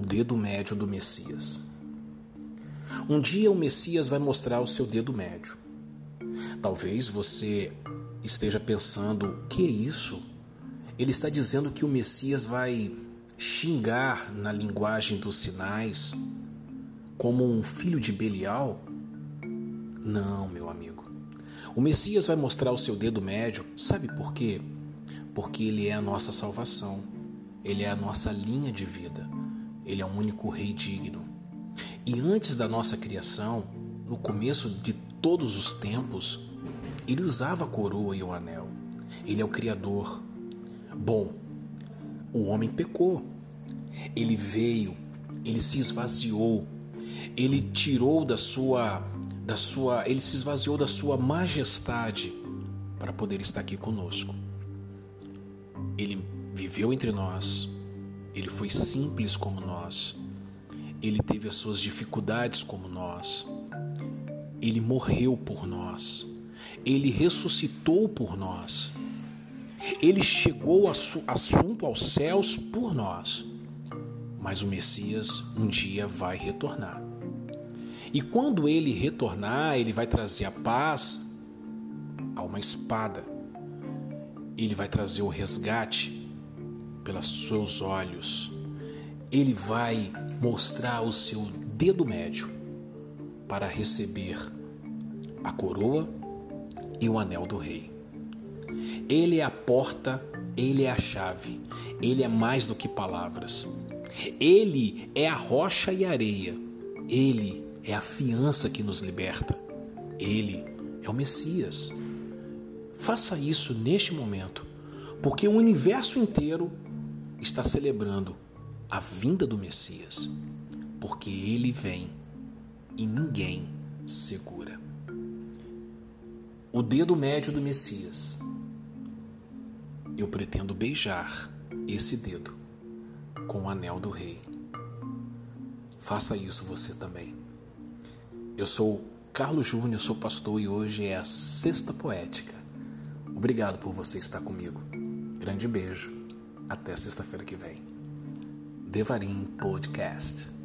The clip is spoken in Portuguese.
dedo médio do Messias. Um dia o Messias vai mostrar o seu dedo médio. Talvez você esteja pensando: que é isso? Ele está dizendo que o Messias vai xingar na linguagem dos sinais como um filho de Belial? Não, meu amigo. O Messias vai mostrar o seu dedo médio, sabe por quê? Porque ele é a nossa salvação, ele é a nossa linha de vida, ele é o único rei digno. E antes da nossa criação, no começo de todos os tempos, ele usava a coroa e o anel. Ele é o Criador. Bom, o homem pecou. Ele veio, ele se esvaziou, ele tirou da sua da sua, ele se esvaziou da sua majestade para poder estar aqui conosco. Ele viveu entre nós, ele foi simples como nós. Ele teve as suas dificuldades como nós. Ele morreu por nós. Ele ressuscitou por nós. Ele chegou assunto aos céus por nós. Mas o Messias um dia vai retornar. E quando ele retornar, ele vai trazer a paz a uma espada. Ele vai trazer o resgate pelos seus olhos. Ele vai mostrar o seu dedo médio para receber a coroa e o anel do rei. Ele é a porta, ele é a chave, ele é mais do que palavras. Ele é a rocha e a areia, ele é a fiança que nos liberta. Ele é o Messias. Faça isso neste momento, porque o universo inteiro está celebrando a vinda do Messias, porque ele vem e ninguém segura. O dedo médio do Messias. Eu pretendo beijar esse dedo com o anel do rei. Faça isso você também. Eu sou Carlos Júnior, sou pastor e hoje é a Sexta Poética. Obrigado por você estar comigo. Grande beijo. Até sexta-feira que vem. Devarim Podcast.